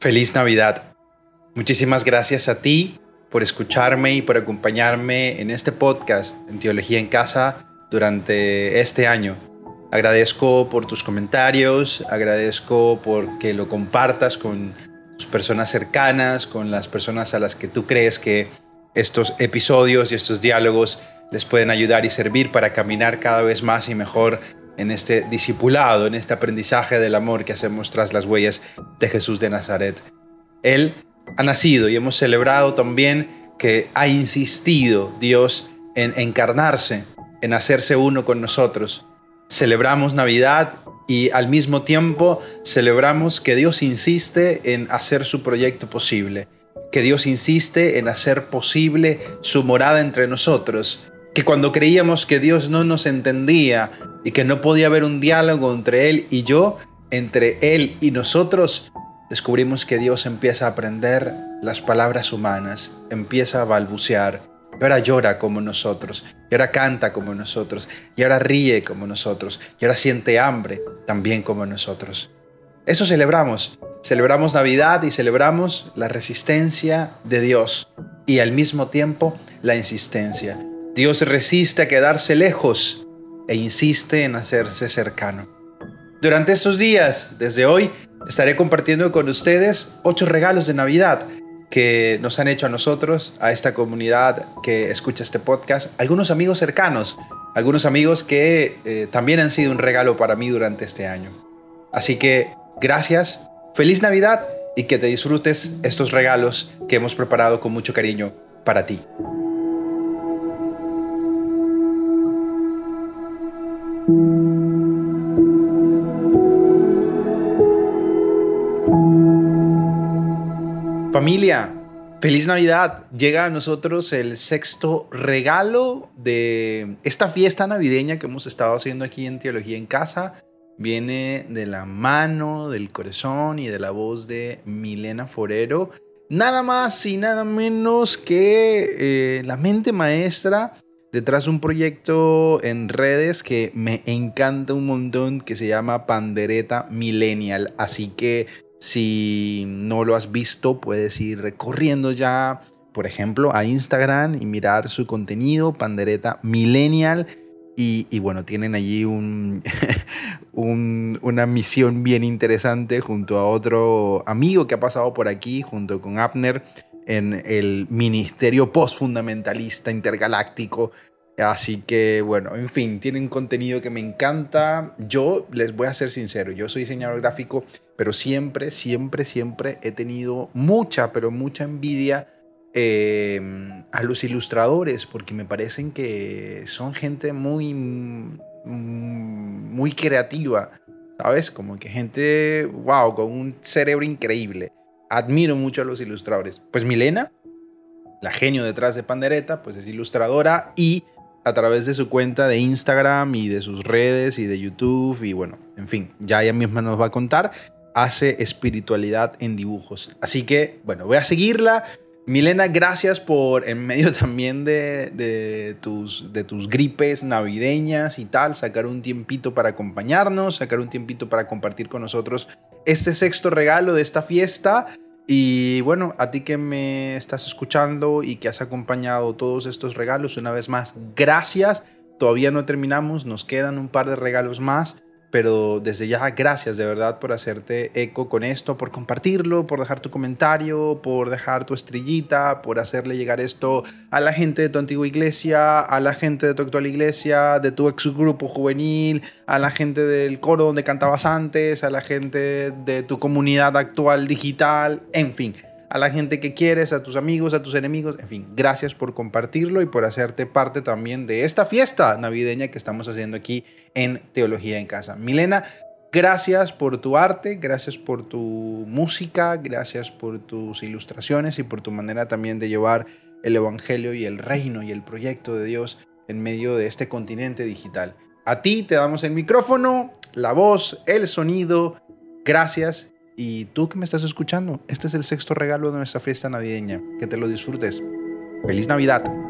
Feliz Navidad. Muchísimas gracias a ti por escucharme y por acompañarme en este podcast en Teología en Casa durante este año. Agradezco por tus comentarios, agradezco por que lo compartas con tus personas cercanas, con las personas a las que tú crees que estos episodios y estos diálogos les pueden ayudar y servir para caminar cada vez más y mejor en este discipulado, en este aprendizaje del amor que hacemos tras las huellas de Jesús de Nazaret. Él ha nacido y hemos celebrado también que ha insistido Dios en encarnarse, en hacerse uno con nosotros. Celebramos Navidad y al mismo tiempo celebramos que Dios insiste en hacer su proyecto posible, que Dios insiste en hacer posible su morada entre nosotros, que cuando creíamos que Dios no nos entendía y que no podía haber un diálogo entre Él y yo, entre Él y nosotros, descubrimos que Dios empieza a aprender las palabras humanas, empieza a balbucear, y ahora llora como nosotros, y ahora canta como nosotros, y ahora ríe como nosotros, y ahora siente hambre también como nosotros. Eso celebramos, celebramos Navidad y celebramos la resistencia de Dios y al mismo tiempo la insistencia. Dios resiste a quedarse lejos e insiste en hacerse cercano. Durante estos días, desde hoy, estaré compartiendo con ustedes ocho regalos de Navidad que nos han hecho a nosotros, a esta comunidad que escucha este podcast, algunos amigos cercanos, algunos amigos que eh, también han sido un regalo para mí durante este año. Así que gracias, feliz Navidad y que te disfrutes estos regalos que hemos preparado con mucho cariño para ti. Familia, feliz Navidad. Llega a nosotros el sexto regalo de esta fiesta navideña que hemos estado haciendo aquí en Teología en Casa. Viene de la mano, del corazón y de la voz de Milena Forero. Nada más y nada menos que eh, la mente maestra detrás de un proyecto en redes que me encanta un montón que se llama Pandereta Millennial. Así que si no lo has visto, puedes ir recorriendo ya, por ejemplo, a Instagram y mirar su contenido, Pandereta Millennial. Y, bueno, tienen allí un, una misión bien interesante junto a otro amigo que ha pasado por aquí, junto con Abner, en el Ministerio Postfundamentalista Intergaláctico. Así que bueno, en fin, tienen contenido que me encanta. Yo les voy a ser sincero, yo soy diseñador gráfico, pero siempre, siempre, siempre he tenido mucha, pero mucha envidia eh, a los ilustradores, porque me parecen que son gente muy, muy creativa, ¿sabes? Como que gente, wow, con un cerebro increíble admiro mucho a los ilustradores. Pues Milena, la genio detrás de Pandereta, pues es ilustradora y a través de su cuenta de Instagram y de sus redes y de YouTube y bueno, en fin, ya ella misma nos va a contar, hace espiritualidad en dibujos. Así que, bueno, voy a seguirla. Milena, gracias por, en medio también de, tus, de tus gripes navideñas y tal, sacar un tiempito para acompañarnos, sacar un tiempito para compartir con nosotros este sexto regalo de esta fiesta. Y bueno, a ti que me estás escuchando y que has acompañado todos estos regalos, una vez más, gracias. Todavía no terminamos, nos quedan un par de regalos más pero desde ya gracias de verdad por hacerte eco con esto, por compartirlo, por dejar tu comentario, por dejar tu estrellita, por hacerle llegar esto a la gente de tu antigua iglesia, a la gente de tu actual iglesia, de tu ex grupo juvenil, a la gente del coro donde cantabas antes, a la gente de tu comunidad actual digital, en fin a la gente que quieres, a tus amigos, a tus enemigos, en fin, gracias por compartirlo y por hacerte parte también de esta fiesta navideña que estamos haciendo aquí en Teología en Casa. Milena, gracias por tu arte, gracias por tu música, gracias por tus ilustraciones y por tu manera también de llevar el Evangelio y el reino y el proyecto de Dios en medio de este continente digital. A ti te damos el micrófono, la voz, el sonido. Gracias y tú que me estás escuchando, este es el sexto regalo de nuestra fiesta navideña. Que te lo disfrutes. ¡Feliz Navidad!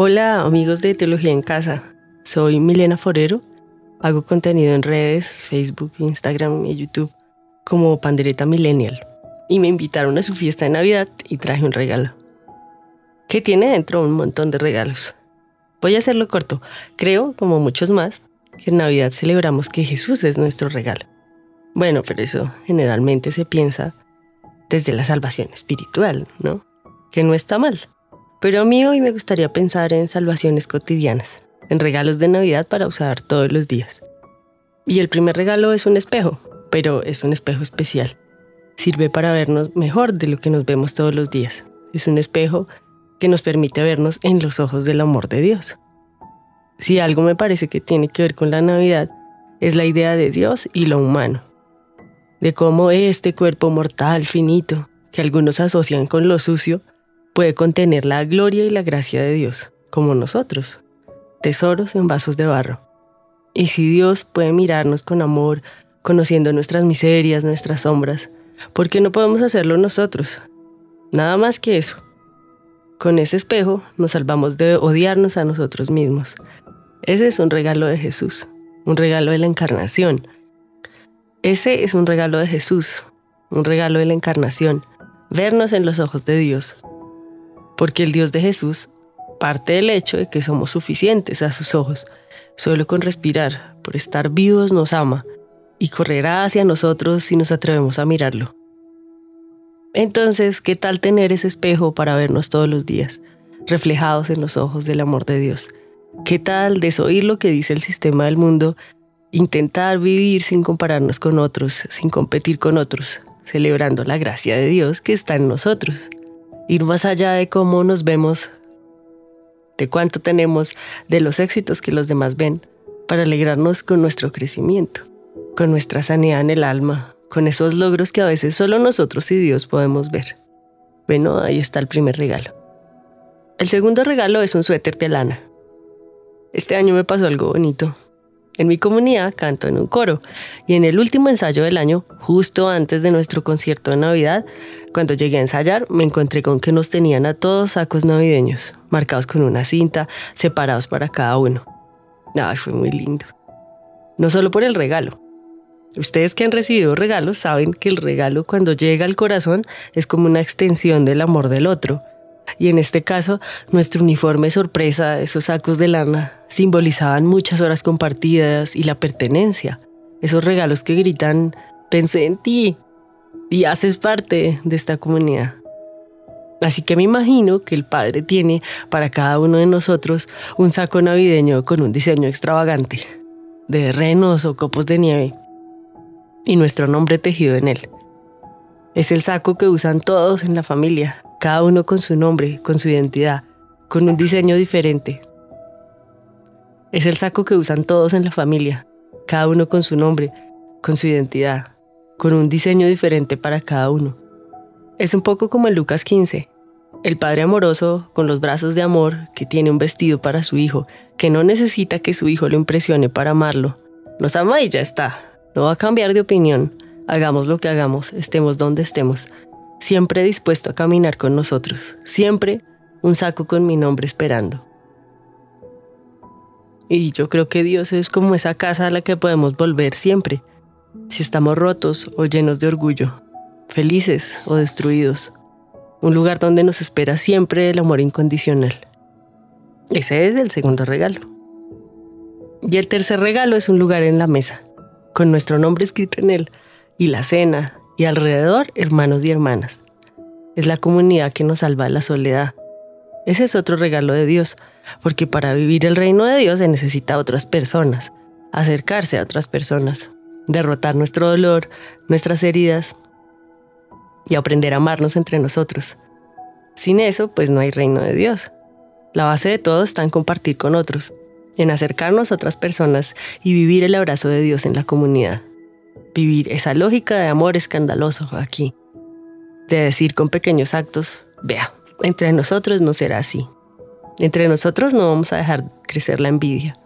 Hola amigos de Teología en Casa, soy Milena Forero, hago contenido en redes, Facebook, Instagram y YouTube como Pandereta Millennial y me invitaron a su fiesta de Navidad y traje un regalo. Que tiene dentro un montón de regalos. Voy a hacerlo corto, creo, como muchos más, que en Navidad celebramos que Jesús es nuestro regalo. Bueno, pero eso generalmente se piensa desde la salvación espiritual, ¿no? Que no está mal. Pero a mí hoy me gustaría pensar en salvaciones cotidianas, en regalos de Navidad para usar todos los días. Y el primer regalo es un espejo, pero es un espejo especial. Sirve para vernos mejor de lo que nos vemos todos los días. Es un espejo que nos permite vernos en los ojos del amor de Dios. Si algo me parece que tiene que ver con la Navidad, es la idea de Dios y lo humano. De cómo este cuerpo mortal, finito, que algunos asocian con lo sucio, puede contener la gloria y la gracia de Dios, como nosotros, tesoros en vasos de barro. Y si Dios puede mirarnos con amor, conociendo nuestras miserias, nuestras sombras, ¿por qué no podemos hacerlo nosotros? Nada más que eso. Con ese espejo nos salvamos de odiarnos a nosotros mismos. Ese es un regalo de Jesús, un regalo de la encarnación. Ese es un regalo de Jesús, un regalo de la encarnación, vernos en los ojos de Dios, porque el Dios de Jesús parte del hecho de que somos suficientes a sus ojos. Solo con respirar, por estar vivos, nos ama y correrá hacia nosotros si nos atrevemos a mirarlo. Entonces, ¿qué tal tener ese espejo para vernos todos los días, reflejados en los ojos del amor de Dios? ¿Qué tal desoír lo que dice el sistema del mundo, intentar vivir sin compararnos con otros, sin competir con otros, celebrando la gracia de Dios que está en nosotros? Ir más allá de cómo nos vemos, de cuánto tenemos, de los éxitos que los demás ven, para alegrarnos con nuestro crecimiento, con nuestra sanidad en el alma, con esos logros que a veces solo nosotros y Dios podemos ver. Bueno, ahí está el primer regalo. El segundo regalo es un suéter de lana. Este año me pasó algo bonito. En mi comunidad canto en un coro y en el último ensayo del año, justo antes de nuestro concierto de Navidad, cuando llegué a ensayar, me encontré con que nos tenían a todos sacos navideños, marcados con una cinta, separados para cada uno. Ay, fue muy lindo. No solo por el regalo. Ustedes que han recibido regalos saben que el regalo cuando llega al corazón es como una extensión del amor del otro y en este caso, nuestro uniforme sorpresa, esos sacos de lana, simbolizaban muchas horas compartidas y la pertenencia. Esos regalos que gritan, pensé en ti y haces parte de esta comunidad. Así que me imagino que el Padre tiene para cada uno de nosotros un saco navideño con un diseño extravagante, de renos o copos de nieve, y nuestro nombre tejido en él. Es el saco que usan todos en la familia, cada uno con su nombre, con su identidad, con un diseño diferente. Es el saco que usan todos en la familia, cada uno con su nombre, con su identidad, con un diseño diferente para cada uno. Es un poco como en Lucas 15, el padre amoroso con los brazos de amor que tiene un vestido para su hijo, que no necesita que su hijo lo impresione para amarlo. Nos ama y ya está. No va a cambiar de opinión. Hagamos lo que hagamos, estemos donde estemos siempre dispuesto a caminar con nosotros, siempre un saco con mi nombre esperando. Y yo creo que Dios es como esa casa a la que podemos volver siempre, si estamos rotos o llenos de orgullo, felices o destruidos, un lugar donde nos espera siempre el amor incondicional. Ese es el segundo regalo. Y el tercer regalo es un lugar en la mesa, con nuestro nombre escrito en él, y la cena, y alrededor hermanos y hermanas. Es la comunidad que nos salva de la soledad. Ese es otro regalo de Dios, porque para vivir el reino de Dios se necesita otras personas, acercarse a otras personas, derrotar nuestro dolor, nuestras heridas y aprender a amarnos entre nosotros. Sin eso, pues no hay reino de Dios. La base de todo está en compartir con otros, en acercarnos a otras personas y vivir el abrazo de Dios en la comunidad vivir esa lógica de amor escandaloso aquí, de decir con pequeños actos, vea, entre nosotros no será así. Entre nosotros no vamos a dejar crecer la envidia,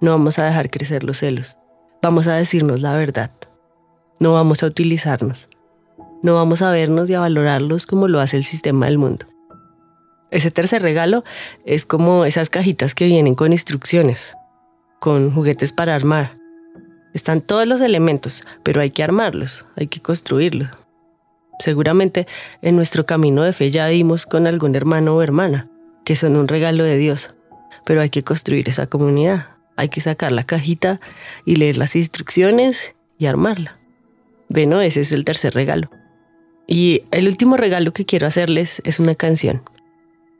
no vamos a dejar crecer los celos, vamos a decirnos la verdad, no vamos a utilizarnos, no vamos a vernos y a valorarlos como lo hace el sistema del mundo. Ese tercer regalo es como esas cajitas que vienen con instrucciones, con juguetes para armar. Están todos los elementos, pero hay que armarlos, hay que construirlos. Seguramente en nuestro camino de fe ya dimos con algún hermano o hermana, que son un regalo de Dios, pero hay que construir esa comunidad. Hay que sacar la cajita y leer las instrucciones y armarla. Bueno, ese es el tercer regalo. Y el último regalo que quiero hacerles es una canción.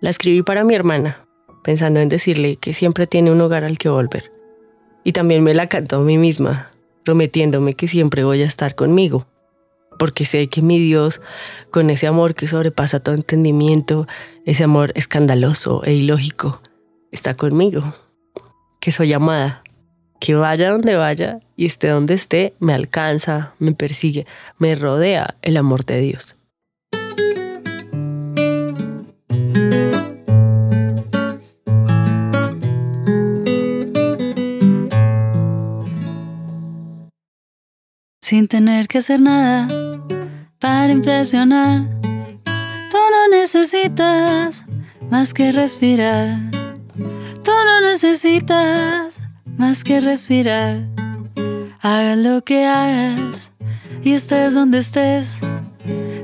La escribí para mi hermana, pensando en decirle que siempre tiene un hogar al que volver. Y también me la canto a mí misma, prometiéndome que siempre voy a estar conmigo, porque sé que mi Dios, con ese amor que sobrepasa todo entendimiento, ese amor escandaloso e ilógico, está conmigo, que soy amada, que vaya donde vaya y esté donde esté, me alcanza, me persigue, me rodea el amor de Dios. Sin tener que hacer nada para impresionar, tú no necesitas más que respirar. Tú no necesitas más que respirar. Hagas lo que hagas y estés donde estés.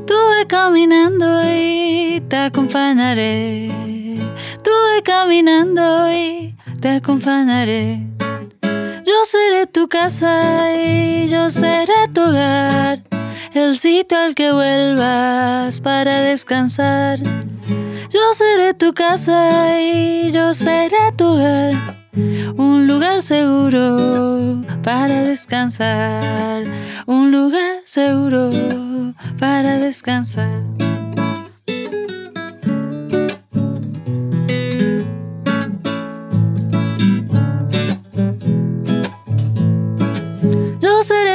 Tú ve caminando y te acompañaré. Tú ve caminando y te acompañaré. Yo seré tu casa y yo seré tu hogar, el sitio al que vuelvas para descansar. Yo seré tu casa y yo seré tu hogar un lugar seguro para descansar, un lugar seguro para descansar.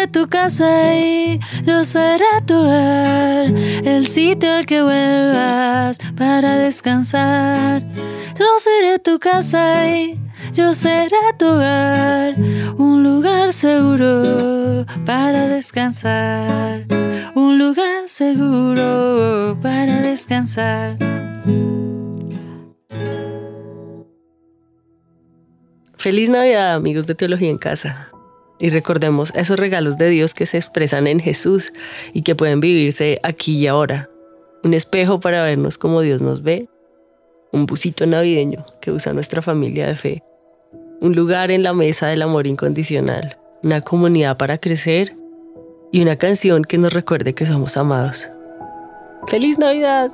Tu casa y yo seré tu hogar, el sitio al que vuelvas para descansar. Yo seré tu casa y yo seré tu hogar, un lugar seguro para descansar, un lugar seguro para descansar. Feliz Navidad amigos de Teología en Casa. Y recordemos esos regalos de Dios que se expresan en Jesús y que pueden vivirse aquí y ahora. Un espejo para vernos como Dios nos ve. Un busito navideño que usa nuestra familia de fe un lugar en la mesa del amor incondicional, una comunidad para crecer y una canción que nos recuerde que somos amados. ¡Feliz Navidad!